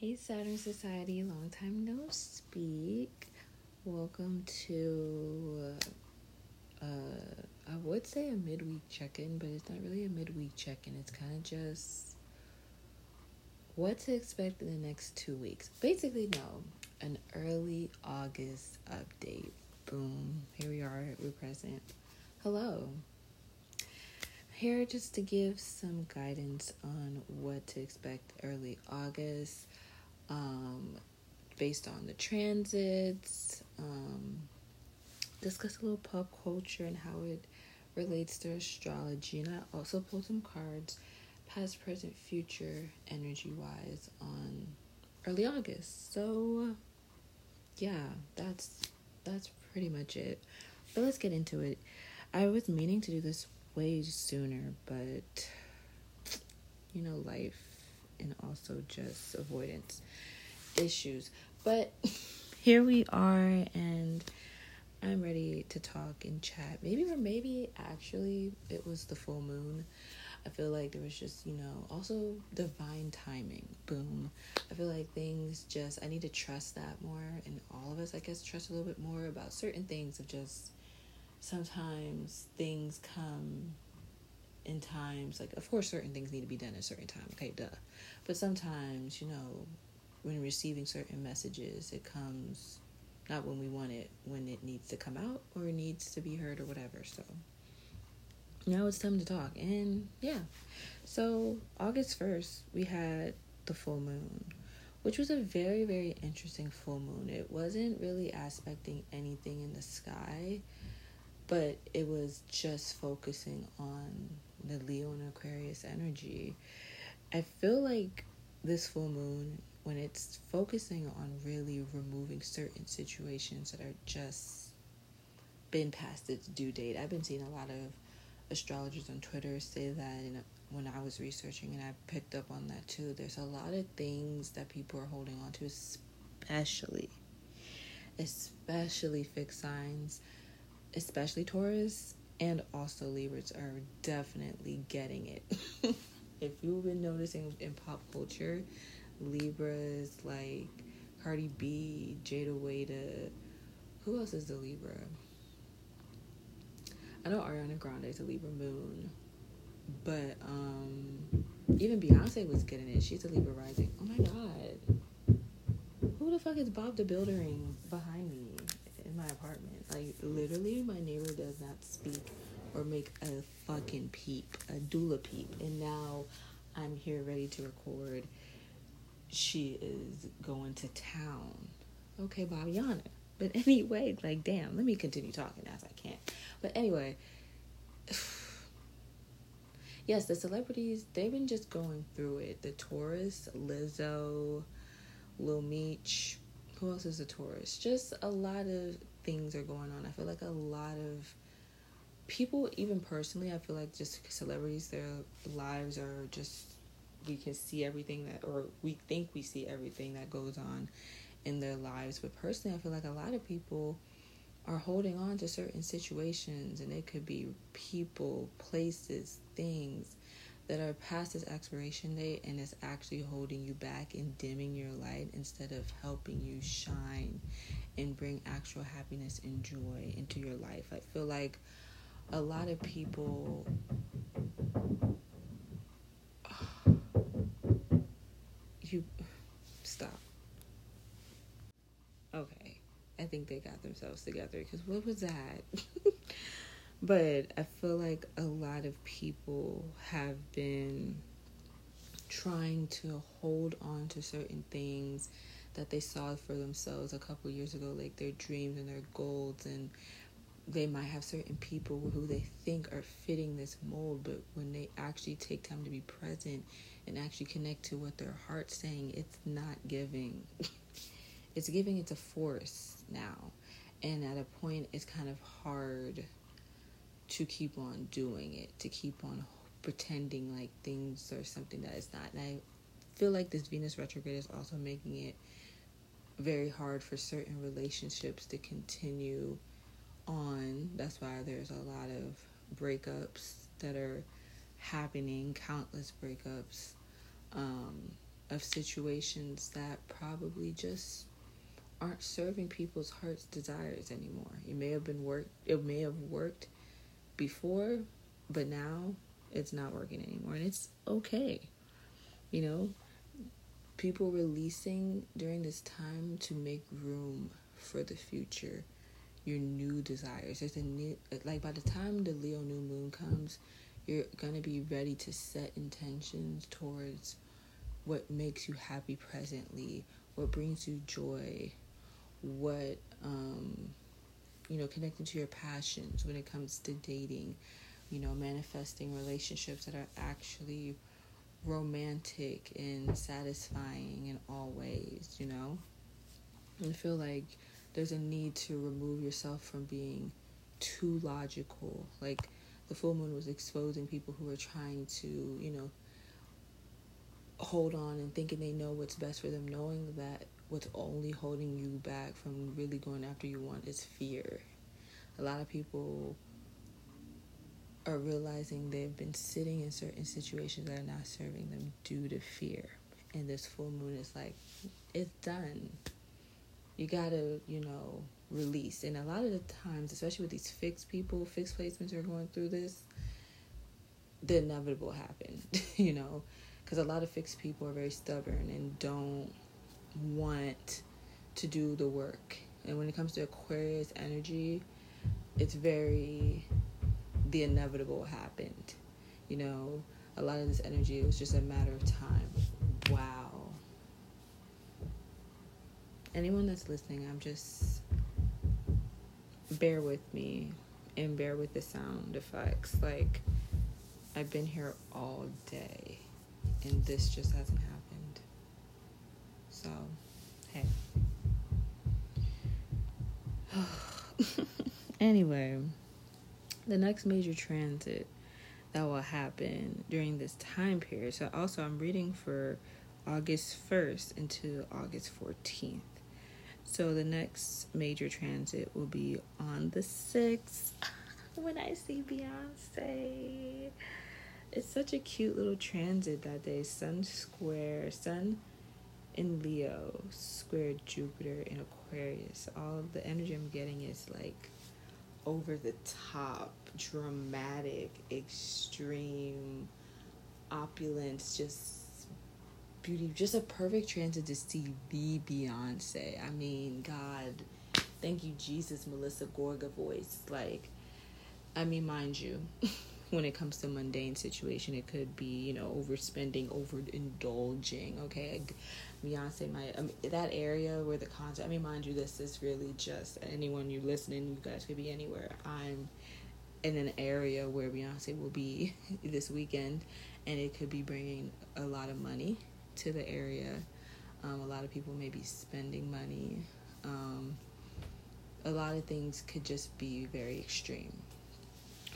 Hey, Saturn Society, long time no speak. Welcome to, uh, I would say a midweek check in, but it's not really a midweek check in. It's kind of just what to expect in the next two weeks. Basically, no, an early August update. Boom, here we are, we're present. Hello. Here just to give some guidance on what to expect early August um, based on the transits, um, discuss a little pop culture and how it relates to astrology. And I also pulled some cards, past, present, future, energy wise, on early August. So, yeah, that's that's pretty much it. But let's get into it. I was meaning to do this way sooner, but you know, life and also just avoidance issues. But here we are, and I'm ready to talk and chat. Maybe, or maybe actually, it was the full moon. I feel like there was just, you know, also divine timing. Boom. I feel like things just, I need to trust that more. And all of us, I guess, trust a little bit more about certain things of just sometimes things come in times like of course certain things need to be done at a certain time okay duh. But sometimes you know when receiving certain messages it comes not when we want it when it needs to come out or needs to be heard or whatever so. Now it's time to talk and yeah. So august 1st we had the full moon which was a very very interesting full moon. It wasn't really aspecting anything in the sky but it was just focusing on the Leo and Aquarius energy. I feel like this full moon, when it's focusing on really removing certain situations that are just been past its due date. I've been seeing a lot of astrologers on Twitter say that and when I was researching and I picked up on that too. There's a lot of things that people are holding on to, especially especially fixed signs, especially Taurus and also Libras are definitely getting it. if you've been noticing in pop culture, Libras like Cardi B, Jada Wada, who else is the Libra? I know Ariana Grande is a Libra moon, but um, even Beyonce was getting it. She's a Libra rising. Oh my god, who the fuck is Bob the Buildering behind me in my apartment? Like literally, my neighbor does not speak or make a fucking peep, a doula peep, and now I'm here ready to record. She is going to town. Okay, Babiana. But anyway, like, damn, let me continue talking as I can. But anyway, yes, the celebrities, they've been just going through it. The Taurus, Lizzo, Lil Meech, who else is a Taurus? Just a lot of things are going on. I feel like a lot of people, even personally, I feel like just celebrities, their lives are just we can see everything that, or we think we see everything that goes on in their lives. But personally, I feel like a lot of people are holding on to certain situations, and it could be people, places, things that are past its expiration date and it's actually holding you back and dimming your light instead of helping you shine and bring actual happiness and joy into your life. I feel like a lot of people you stop. Okay. I think they got themselves together because what was that? but I feel like a lot of people have been trying to hold on to certain things that they saw for themselves a couple years ago, like their dreams and their goals, and they might have certain people who they think are fitting this mold, but when they actually take time to be present and actually connect to what their heart's saying, it's not giving. it's giving it's a force now. And at a point, it's kind of hard to keep on doing it, to keep on pretending like things are something that is not. And I feel like this Venus retrograde is also making it very hard for certain relationships to continue on. That's why there's a lot of breakups that are happening, countless breakups. Um, of situations that probably just aren't serving people's heart's desires anymore. It may have been worked it may have worked before, but now it's not working anymore and it's okay. You know, people releasing during this time to make room for the future, your new desires. There's a new like by the time the Leo new moon comes, you're gonna be ready to set intentions towards what makes you happy presently, what brings you joy, what um, you know, connecting to your passions when it comes to dating, you know, manifesting relationships that are actually romantic and satisfying in all ways, you know? I feel like there's a need to remove yourself from being too logical. Like the full moon was exposing people who are trying to, you know, hold on and thinking they know what's best for them, knowing that what's only holding you back from really going after you want is fear. A lot of people are realizing they've been sitting in certain situations that are not serving them due to fear. And this full moon is like, it's done. You gotta, you know, release. And a lot of the times, especially with these fixed people, fixed placements are going through this, the inevitable happened, you know, because a lot of fixed people are very stubborn and don't want to do the work. And when it comes to Aquarius energy, it's very the inevitable happened. You know, a lot of this energy it was just a matter of time. Wow. Anyone that's listening, I'm just bear with me and bear with the sound effects. Like I've been here all day and this just hasn't happened. So, hey. anyway, the next major transit that will happen during this time period. So also I'm reading for August 1st into August 14th. So the next major transit will be on the 6th when I see Beyonce. It's such a cute little transit that day. Sun square, Sun in Leo, square Jupiter in Aquarius. All of the energy I'm getting is like over the top, dramatic, extreme opulence, just beauty, just a perfect transit to see the Beyonce. I mean, God, thank you, Jesus, Melissa Gorga voice. Like, I mean, mind you. when it comes to mundane situation it could be you know overspending overindulging okay Beyonce, my that area where the concert. I mean, mind you, this is really just anyone you listening. You guys could be anywhere. I'm in an area where Beyonce will be this weekend, and it could be bringing a lot of money to the area. Um, a lot of people may be spending money. Um, a lot of things could just be very extreme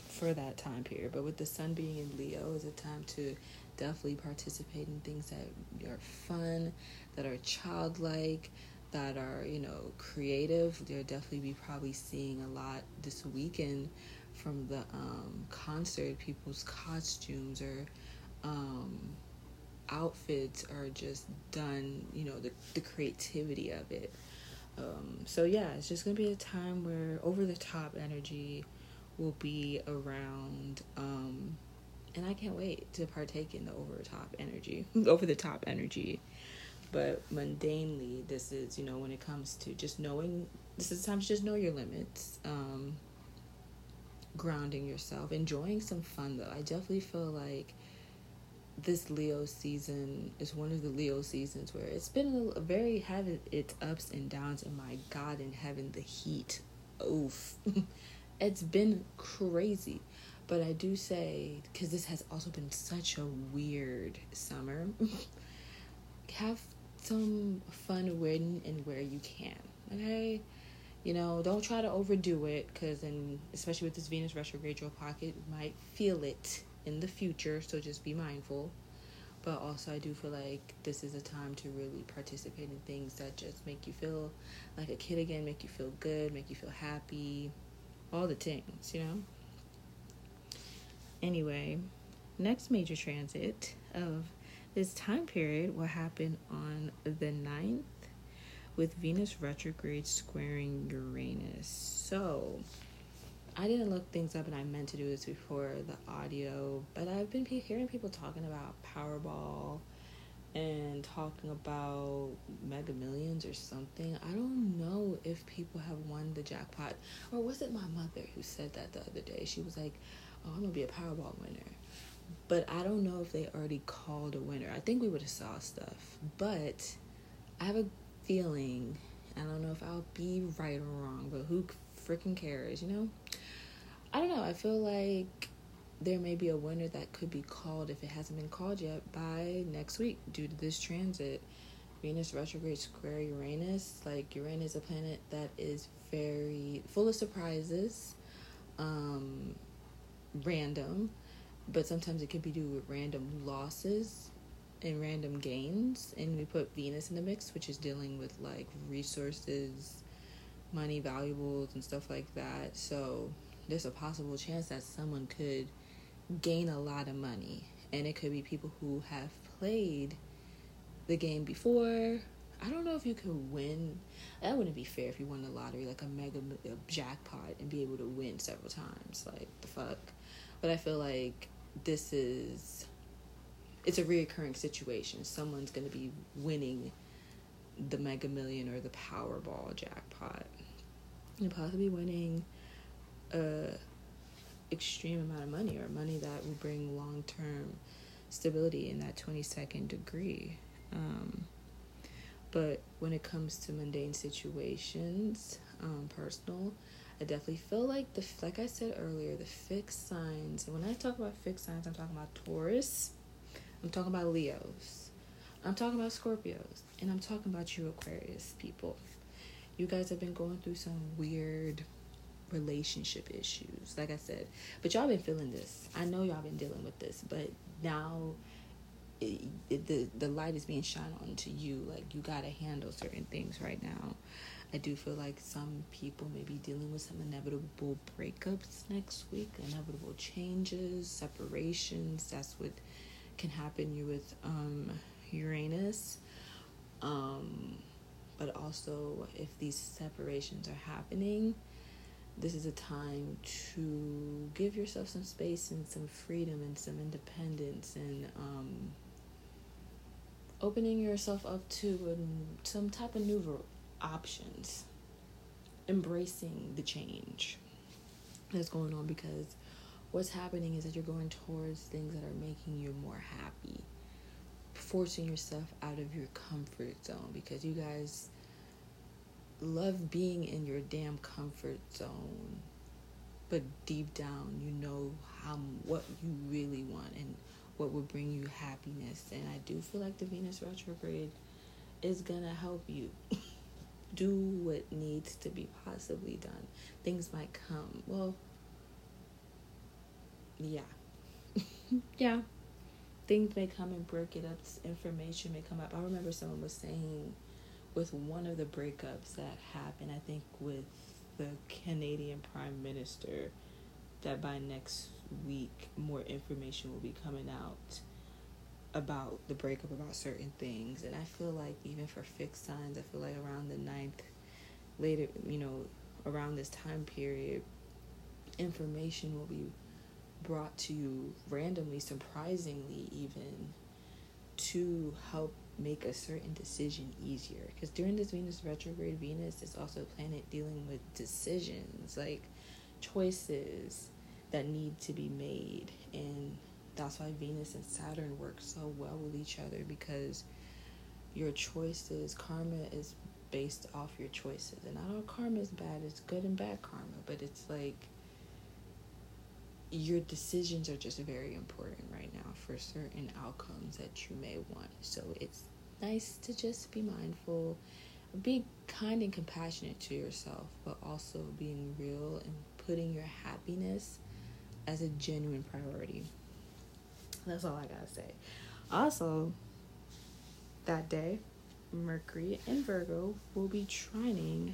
for that time period. But with the sun being in Leo, is a time to definitely participate in things that are fun, that are childlike, that are, you know, creative. They'll definitely be probably seeing a lot this weekend from the um, concert. People's costumes or um, outfits are just done, you know, the, the creativity of it. Um, so, yeah, it's just going to be a time where over the top energy will be around. Um, and I can't wait to partake in the over top energy, over the top energy. But mundanely, this is you know when it comes to just knowing. This is time to just know your limits. Um, grounding yourself, enjoying some fun though. I definitely feel like this Leo season is one of the Leo seasons where it's been a, very had its ups and downs. And my God in heaven, the heat, oof, it's been crazy. But I do say, because this has also been such a weird summer, have some fun when and where you can. Okay? You know, don't try to overdo it, because, and especially with this Venus retrograde, your pocket might feel it in the future, so just be mindful. But also, I do feel like this is a time to really participate in things that just make you feel like a kid again, make you feel good, make you feel happy, all the things, you know? Anyway, next major transit of this time period will happen on the 9th with Venus retrograde squaring Uranus. So, I didn't look things up and I meant to do this before the audio, but I've been hearing people talking about Powerball and talking about Mega Millions or something. I don't know if people have won the jackpot. Or was it my mother who said that the other day? She was like, Oh, I'm gonna be a Powerball winner. But I don't know if they already called a winner. I think we would have saw stuff. But I have a feeling, I don't know if I'll be right or wrong, but who freaking cares, you know? I don't know. I feel like there may be a winner that could be called if it hasn't been called yet by next week due to this transit. Venus retrograde square Uranus. Like Uranus is a planet that is very full of surprises, um, random, but sometimes it can be due with random losses and random gains. And we put Venus in the mix, which is dealing with like resources, money, valuables, and stuff like that. So there's a possible chance that someone could gain a lot of money. And it could be people who have played the game before. I don't know if you could win. That wouldn't be fair if you won the lottery, like a mega a jackpot, and be able to win several times. Like, the fuck? But I feel like this is. It's a reoccurring situation. Someone's going to be winning the mega million or the Powerball jackpot. And possibly winning a extreme amount of money or money that will bring long term stability in that 22nd degree. Um, but when it comes to mundane situations, um, personal, I definitely feel like the like I said earlier, the fixed signs. And when I talk about fixed signs, I'm talking about Taurus, I'm talking about Leos, I'm talking about Scorpios, and I'm talking about you Aquarius people. You guys have been going through some weird relationship issues, like I said. But y'all been feeling this. I know y'all been dealing with this, but now it, it, the the light is being shined on to you. Like you gotta handle certain things right now. I do feel like some people may be dealing with some inevitable breakups next week, inevitable changes, separations. That's what can happen you with um, Uranus. Um, but also, if these separations are happening, this is a time to give yourself some space and some freedom and some independence and um, opening yourself up to some type of new options embracing the change that's going on because what's happening is that you're going towards things that are making you more happy forcing yourself out of your comfort zone because you guys love being in your damn comfort zone but deep down you know how what you really want and what will bring you happiness. And i do feel like the venus retrograde is gonna help you do what needs to be possibly done. Things might come. Well yeah. Yeah. Things may come and break it up. Information may come up. I remember someone was saying with one of the breakups that happened, I think with the Canadian Prime Minister, that by next week more information will be coming out about the breakup about certain things. And i feel like even for fixed signs i feel like around the ninth later you know around this time period information will be brought to you randomly surprisingly even to help make a certain decision easier. Because during this Venus retrograde, Venus is also a planet dealing with decisions, like choices that need to be made. And that's why Venus and Saturn work so well with each other because your choices, karma is based off your choices. And not all karma is bad, it's good and bad karma, but it's like your decisions are just very important right now for certain outcomes that you may want. So it's nice to just be mindful, be kind and compassionate to yourself, but also being real and putting your happiness as a genuine priority. That's all I gotta say. Also, that day, Mercury and Virgo will be trining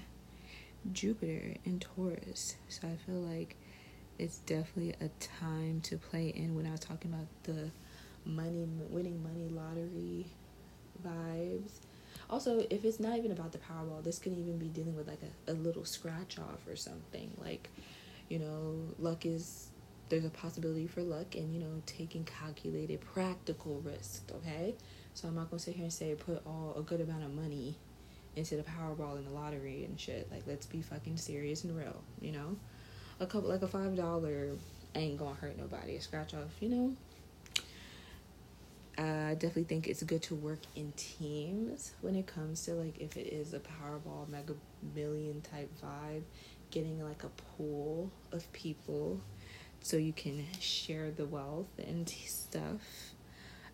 Jupiter in Taurus. So I feel like it's definitely a time to play in when I was talking about the money, winning money lottery vibes. Also, if it's not even about the Powerball, this could even be dealing with like a, a little scratch off or something. Like, you know, luck is there's a possibility for luck and you know taking calculated practical risk okay so i'm not gonna sit here and say put all a good amount of money into the powerball and the lottery and shit. Like let's be fucking serious and real you know? A couple like a five dollar ain't gonna hurt nobody. A scratch off you know? I definitely think it's good to work in teams when it comes to like if it is a Powerball Mega Million type vibe, getting like a pool of people so you can share the wealth and stuff,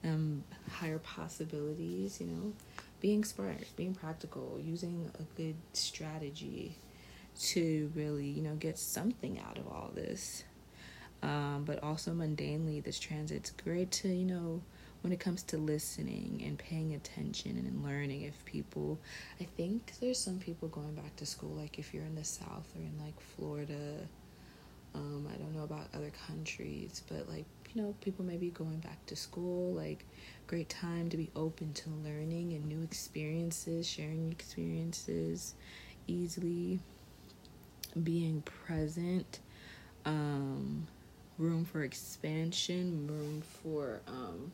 um, higher possibilities, you know, being smart, being practical, using a good strategy to really, you know, get something out of all this. Um, but also mundanely, this transit's great to, you know, when it comes to listening and paying attention and learning if people i think there's some people going back to school like if you're in the south or in like florida um, I don't know about other countries, but like, you know, people may be going back to school, like, great time to be open to learning and new experiences, sharing experiences easily, being present, um, room for expansion, room for um,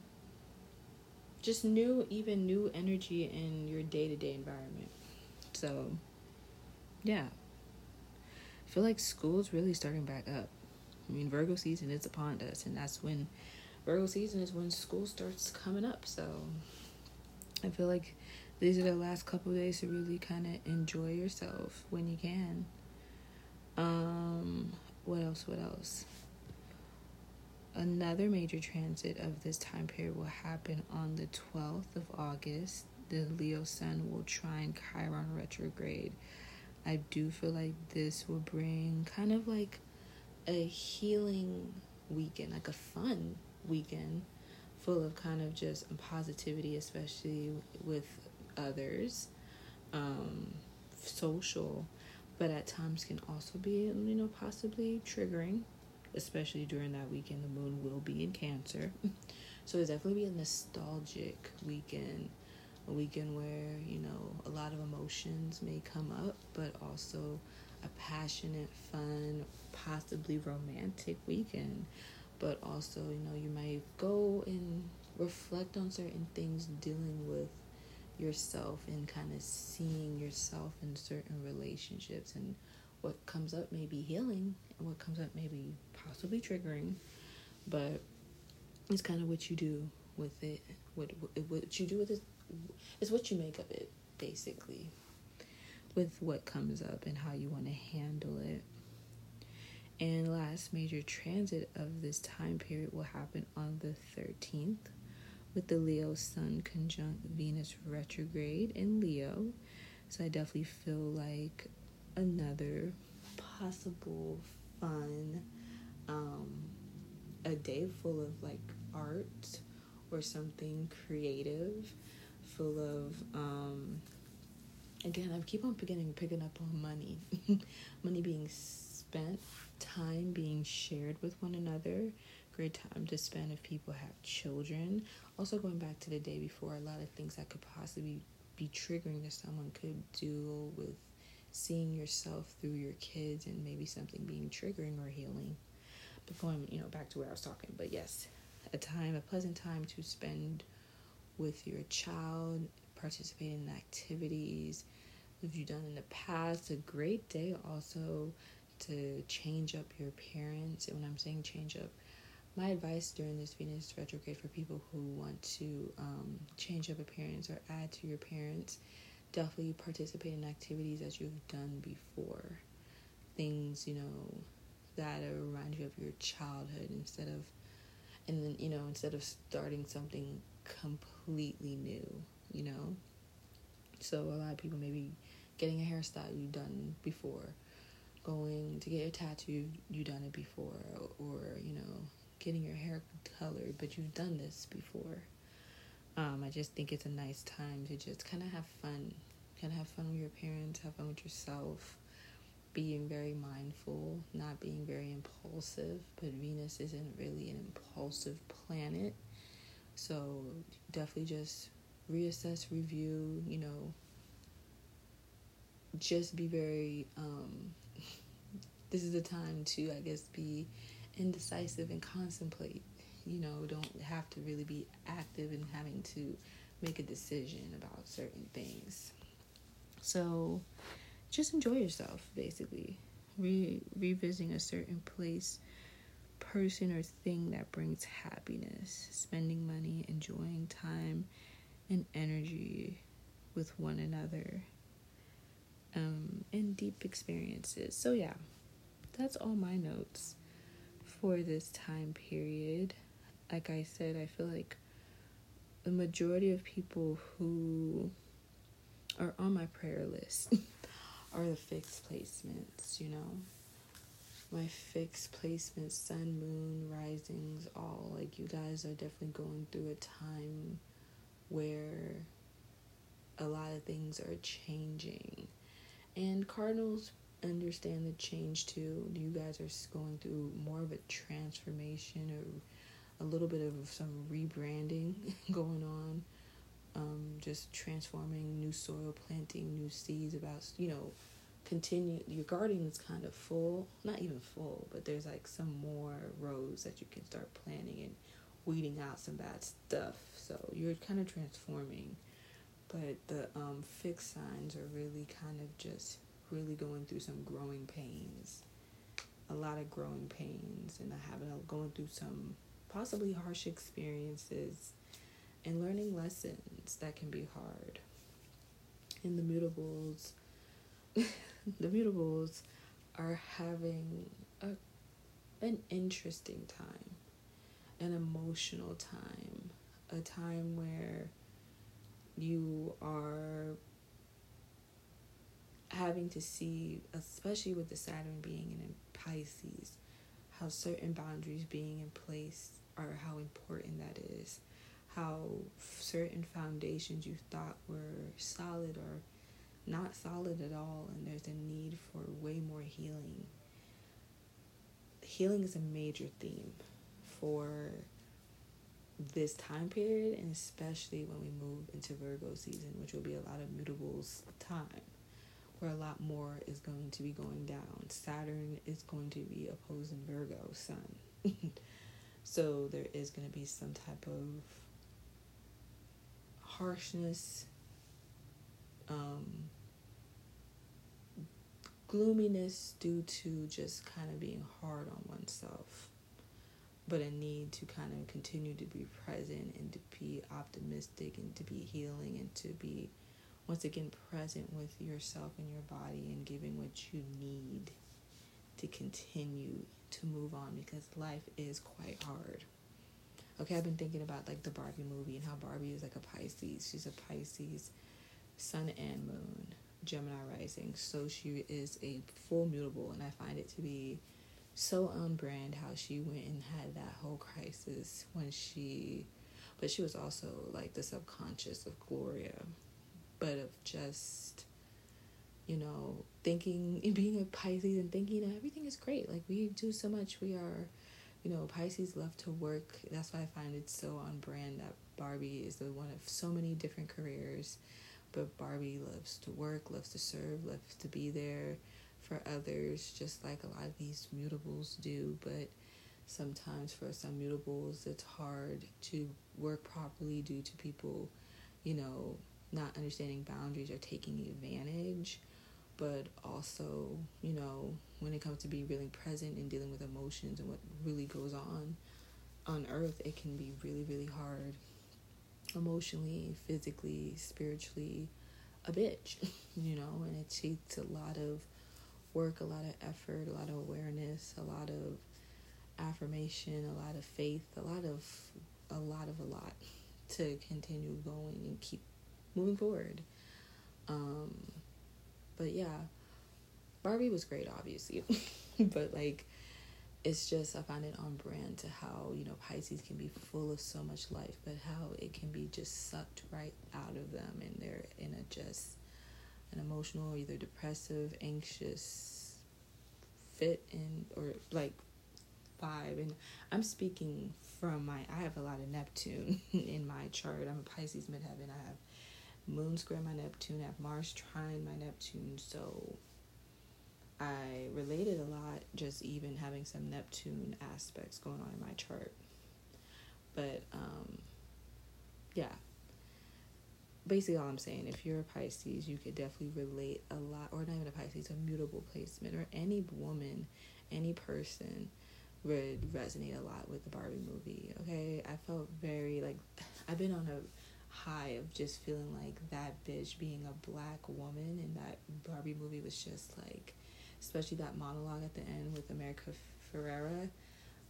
just new, even new energy in your day to day environment. So, yeah, I feel like school's really starting back up. I mean, Virgo season is upon us, and that's when Virgo season is when school starts coming up. So I feel like these are the last couple days to really kind of enjoy yourself when you can. Um, what else? What else? Another major transit of this time period will happen on the 12th of August. The Leo Sun will trine Chiron retrograde I do feel like this will bring kind of like a healing weekend, like a fun weekend full of kind of just positivity, especially with others, um, social, but at times can also be, you know, possibly triggering, especially during that weekend. The moon will be in Cancer. so it's definitely be a nostalgic weekend a weekend where you know a lot of emotions may come up but also a passionate fun possibly romantic weekend. But also you know you might go and reflect on certain things dealing with yourself and kind of seeing yourself in certain relationships and what comes up may be healing and what comes up may be possibly triggering. But it's kind of what you do with it what what you do with it it's what you make of it, basically, with what comes up and how you want to handle it. And last major transit of this time period will happen on the 13th with the Leo Sun conjunct Venus retrograde in Leo. So I definitely feel like another possible fun um a day full of like art or something creative full of um, again I keep on picking picking up on money, money being spent, time being shared with one another. Great time to spend if people have children. Also going back to the day before, a lot of things that could possibly be triggering to someone could do with seeing yourself through your kids and maybe something being triggering or healing. But going, you know, back to where I was talking. But yes, a time, a pleasant time to spend with your child, participate in activities if you've done in the past. A great day also to change up your appearance. And when I'm saying change up, my advice during this Venus retrograde for people who want to um, change up appearance or add to your appearance, definitely participate in activities that you've done before. Things, you know, that remind you of your childhood instead of, and then, you know, instead of starting something completely new, you know? So a lot of people maybe getting a hairstyle you've done before, going to get a tattoo you've done it before, or, you know, getting your hair colored, but you've done this before. Um, I just think it's a nice time to just kind of have fun, kind of have fun with your parents, have fun with yourself, being very mindful, not being very impulsive. But Venus isn't really an impulsive planet So definitely just reassess, review, you know, just be very um this is the time to I guess be indecisive and contemplate. You know, don't have to really be active in having to make a decision about certain things. So just enjoy yourself basically. Re- revisiting a certain place, person or thing that brings happiness, spending money, enjoying time and energy with one another um, and deep experiences. So, yeah, that's all my notes for this time period. Like I said, I feel like the majority of people who are on my prayer list are the fixed placements, you know. My fixed placements, sun, moon, risings, all like you guys are definitely going through a time where a lot of things are changing and Cardinals understand the change too. You guys are going through more of a transformation or a little bit of some rebranding going on. Um, just transforming new soil, planting new seeds about, you know, continue. Your garden is kind of full, not even full, but there's like some more rows that you can start planting and weeding out some bad stuff. So you're kind of transforming but the um, fixed signs are really kind of just really going through some growing pains. A lot of growing pains and having going through some possibly harsh experiences and learning lessons that can be hard. And the mutables the mutables are having a an interesting time an emotional time a time where you are having to see, especially with the Saturn being in Pisces, how certain boundaries being in place are how important that is. How certain foundations you thought were solid are not solid at all, and there's a need for way more healing. Healing is a major theme for this time period, and especially when we move into Virgo season, which will be a lot of mutables time, where a lot more is going to be going down. Saturn is going to be opposing Virgo Sun. so there is going to be some type of harshness, um, gloominess due to just kind of being hard on oneself but a need to kind of continue to be present and to be optimistic and to be healing and to be once again present with yourself and your body and giving what you need to continue to move on because life is quite hard. Okay, I've been thinking about like the Barbie movie and how Barbie is like a Pisces. She's a Pisces sun and moon, Gemini rising. So she is a full mutable and I find it to be so on brand how she went and had that whole crisis when she but she was also like the subconscious of Gloria but of just you know thinking and being a Pisces and thinking that everything is great like we do so much we are you know Pisces love to work that's why I find it so on brand that Barbie is the one of so many different careers but Barbie loves to work loves to serve loves to be there for others, just like a lot of these mutables do. But sometimes for some mutables, it's hard to work properly due to people, you know, not understanding boundaries or taking advantage. But also, you know, when it comes to being really present and dealing with emotions and what really goes on on earth, it can be really, really hard emotionally, physically, spiritually, a bitch, you know, and it takes a lot of work, a lot of effort, a lot of awareness, a lot of affirmation, a lot of faith, a lot of a lot of a lot to continue going and keep moving forward. Um, but yeah, Barbie was great, obviously, but like it's just I find it on brand to how you know Pisces can be full of so much life, but how it can be just sucked right out of them, and they're in a just an emotional, either depressive, anxious fit in or like vibe. And I'm speaking from my, I have a lot of Neptune in my chart. I'm a Pisces midheaven. I have Moon square my Neptune, I have Mars trine my Neptune. So I related a lot just even having some Neptune aspects going on in my chart. But um, yeah. Basically, all I'm saying, if you're a Pisces, you could definitely relate a lot, or not even a Pisces, a mutable placement, or any woman, any person would resonate a lot with the Barbie movie. Okay, I felt very like I've been on a high of just feeling like that bitch being a black woman in that Barbie movie was just like, especially that monologue at the end with America Ferrera.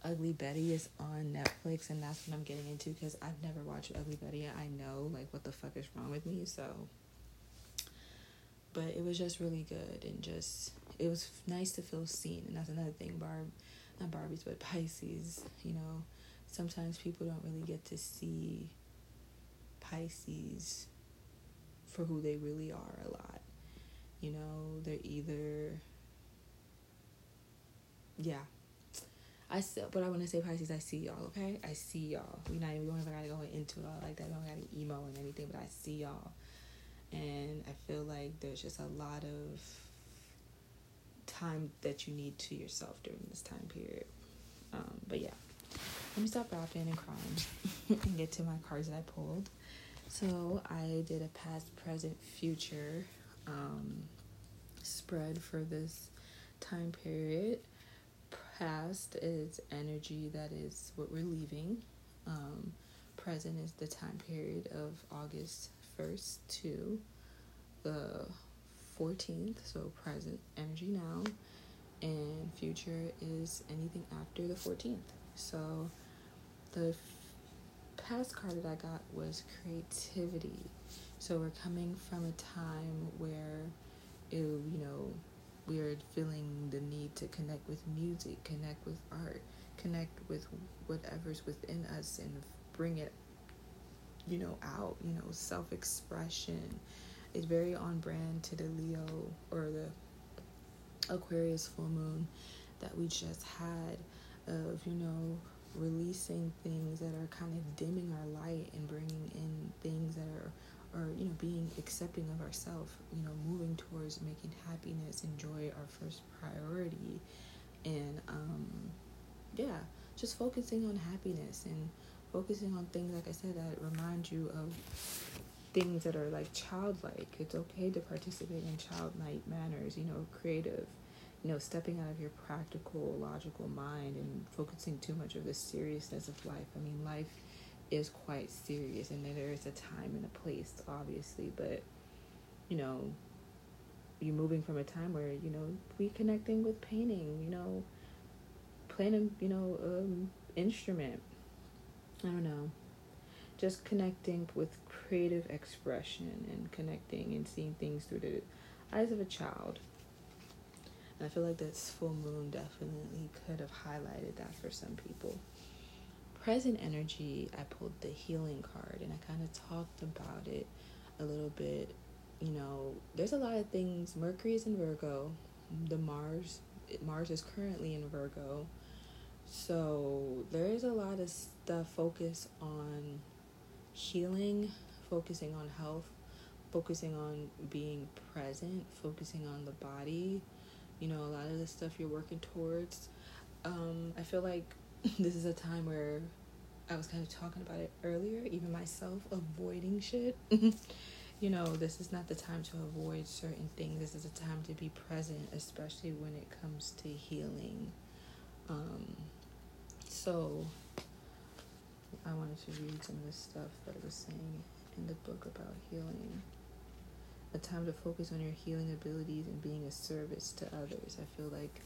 Ugly Betty is on Netflix, and that's what I'm getting into because I've never watched Ugly Betty. I know like what the fuck is wrong with me, so. But it was just really good, and just it was nice to feel seen, and that's another thing. Barb, not Barbies, but Pisces. You know, sometimes people don't really get to see Pisces for who they really are a lot. You know, they're either yeah. I still, but I want to say Pisces. I see y'all. Okay, I see y'all. We not even we don't even gotta go into it all like that. We don't gotta emo and anything, but I see y'all, and I feel like there's just a lot of time that you need to yourself during this time period. Um, but yeah, let me stop rapping and crying and get to my cards that I pulled. So I did a past, present, future um, spread for this time period. Past is energy that is what we're leaving. Um, present is the time period of August 1st to the 14th, so present energy now. And future is anything after the 14th. So the past card that I got was creativity. So we're coming from a time where, it, you know, we are feeling the need to connect with music, connect with art, connect with whatever's within us and bring it, you know, out. You know, self expression is very on brand to the Leo or the Aquarius full moon that we just had of, you know, releasing things that are kind of dimming our light and bringing in things that are or you know being accepting of ourselves you know moving towards making happiness and joy our first priority and um yeah just focusing on happiness and focusing on things like i said that remind you of things that are like childlike it's okay to participate in childlike manners you know creative you know, stepping out of your practical, logical mind and focusing too much of the seriousness of life. I mean, life is quite serious, and there is a time and a place, obviously, but you know, you're moving from a time where you know reconnecting with painting, you know, playing you know um, instrument. I don't know, just connecting with creative expression and connecting and seeing things through the eyes of a child. And I feel like this full moon definitely could have highlighted that for some people. Present energy, I pulled the healing card and I kind of talked about it a little bit. You know, there's a lot of things. Mercury is in Virgo. The Mars Mars is currently in Virgo. So there is a lot of stuff focus on healing, focusing on health, focusing on being present, focusing on the body, you know, a lot of the stuff you're working towards. Um, I feel like this is a time where I was kind of talking about it earlier, even myself, avoiding shit. you know, this is not the time to avoid certain things. This is a time to be present, especially when it comes to healing. Um, so, I wanted to read some of the stuff that it was saying in the book about healing a time to focus on your healing abilities and being a service to others. I feel like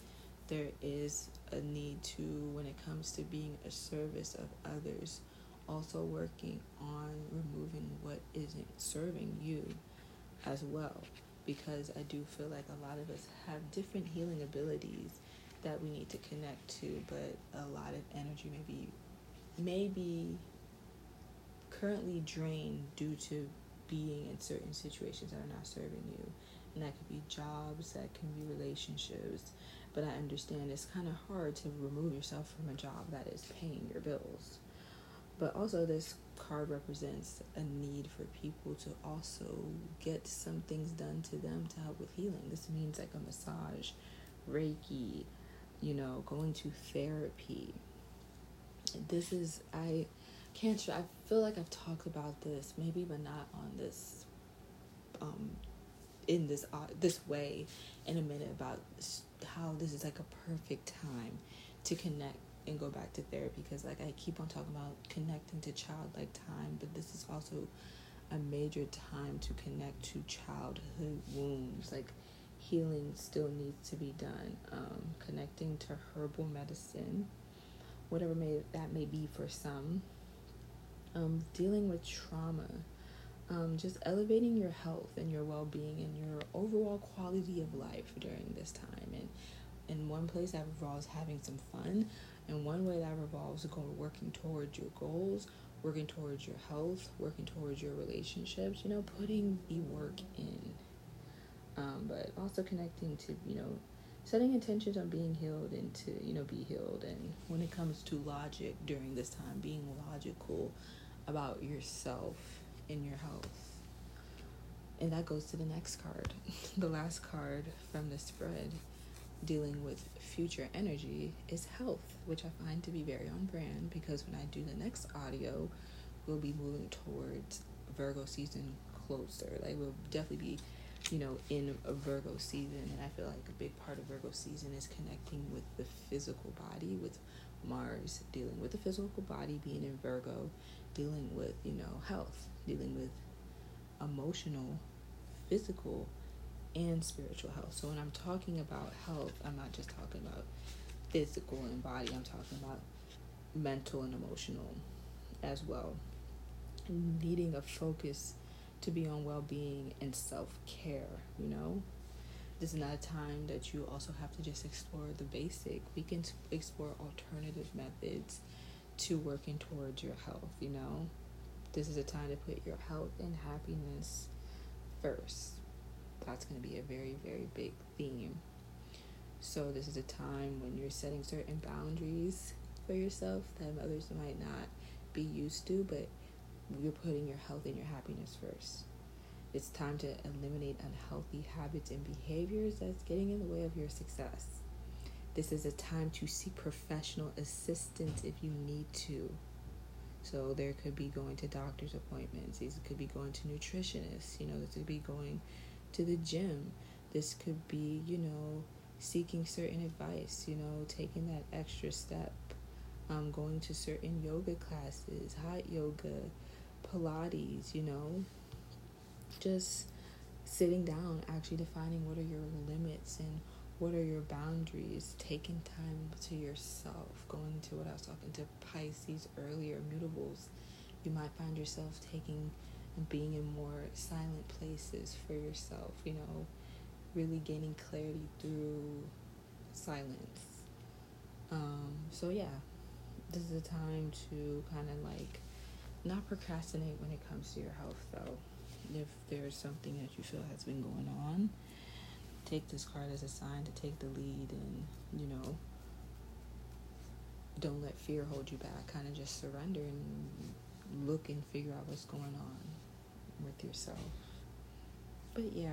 there is a need to, when it comes to being a service of others, also working on removing what isn't serving you as well. Because I do feel like a lot of us have different healing abilities that we need to connect to, but a lot of energy maybe maybe currently drained due to being in certain situations that are not serving you and that could be jobs, that can be relationships. But I understand it's kind of hard to remove yourself from a job that is paying your bills. But also, this card represents a need for people to also get some things done to them to help with healing. This means like a massage, Reiki, you know, going to therapy. This is, I can't, I feel like I've talked about this, maybe, but not on this, um, in this, uh, this way in a minute about how this is like a perfect time to connect and go back to therapy because like I keep on talking about connecting to childlike time, but this is also a major time to connect to childhood wounds. Like healing still needs to be done. Um, connecting to herbal medicine, whatever may that may be for some. Um, dealing with trauma. Um, just elevating your health and your well-being and your overall quality of life during this time and in one place that involves having some fun and one way that revolves going working towards your goals, working towards your health, working towards your relationships, you know, putting the work in. Um, but also connecting to, you know, setting intentions on being healed and to, you know, be healed. And when it comes to logic during this time, being logical about yourself and your health. And that goes to the next card, the last card from the spread dealing with future energy is health, which I find to be very on brand because when I do the next audio, we'll be moving towards Virgo season closer. Like we'll definitely be, you know, in a Virgo season, and I feel like a big part of Virgo season is connecting with the physical body, with Mars dealing with the physical body, being in Virgo, dealing with you know health, dealing with emotional, physical and spiritual health. So when I'm talking about health, I'm not just talking about physical and body, I'm talking about mental and emotional as well. Needing a focus to be on well being and self care, you know? This is not a time that you also have to just explore the basic. We can explore alternative methods to working towards your health, you know? This is a time to put your health and happiness first that's going to be a very, very big theme. So, this is a time when you're setting certain boundaries for yourself that others might not be used to, but you're putting your health and your happiness first. It's time to eliminate unhealthy habits and behaviors that's getting in the way of your success. This is a time to seek professional assistance if you need to. So there could be going to doctor's appointments. These could be going to nutritionists. You know, this could be going to the gym. This could be, you know, seeking certain advice, you know, taking that extra step, um, going to certain yoga classes, hot yoga, Pilates, you know, just sitting down, actually defining what are your limits and what are your boundaries, taking time to yourself, going to what I was talking to Pisces earlier, mutables. You might find yourself taking and being in more silent places for yourself, you know, really gaining clarity through silence. Um, so, yeah, this is a time to kind of like not procrastinate when it comes to your health, though. If there's something that you feel has been going on, take this card as a sign to take the lead and, you know, don't let fear hold you back. Kind of just surrender and look and figure out what's going on with yourself. But yeah,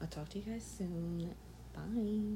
I'll talk to you guys soon. Bye.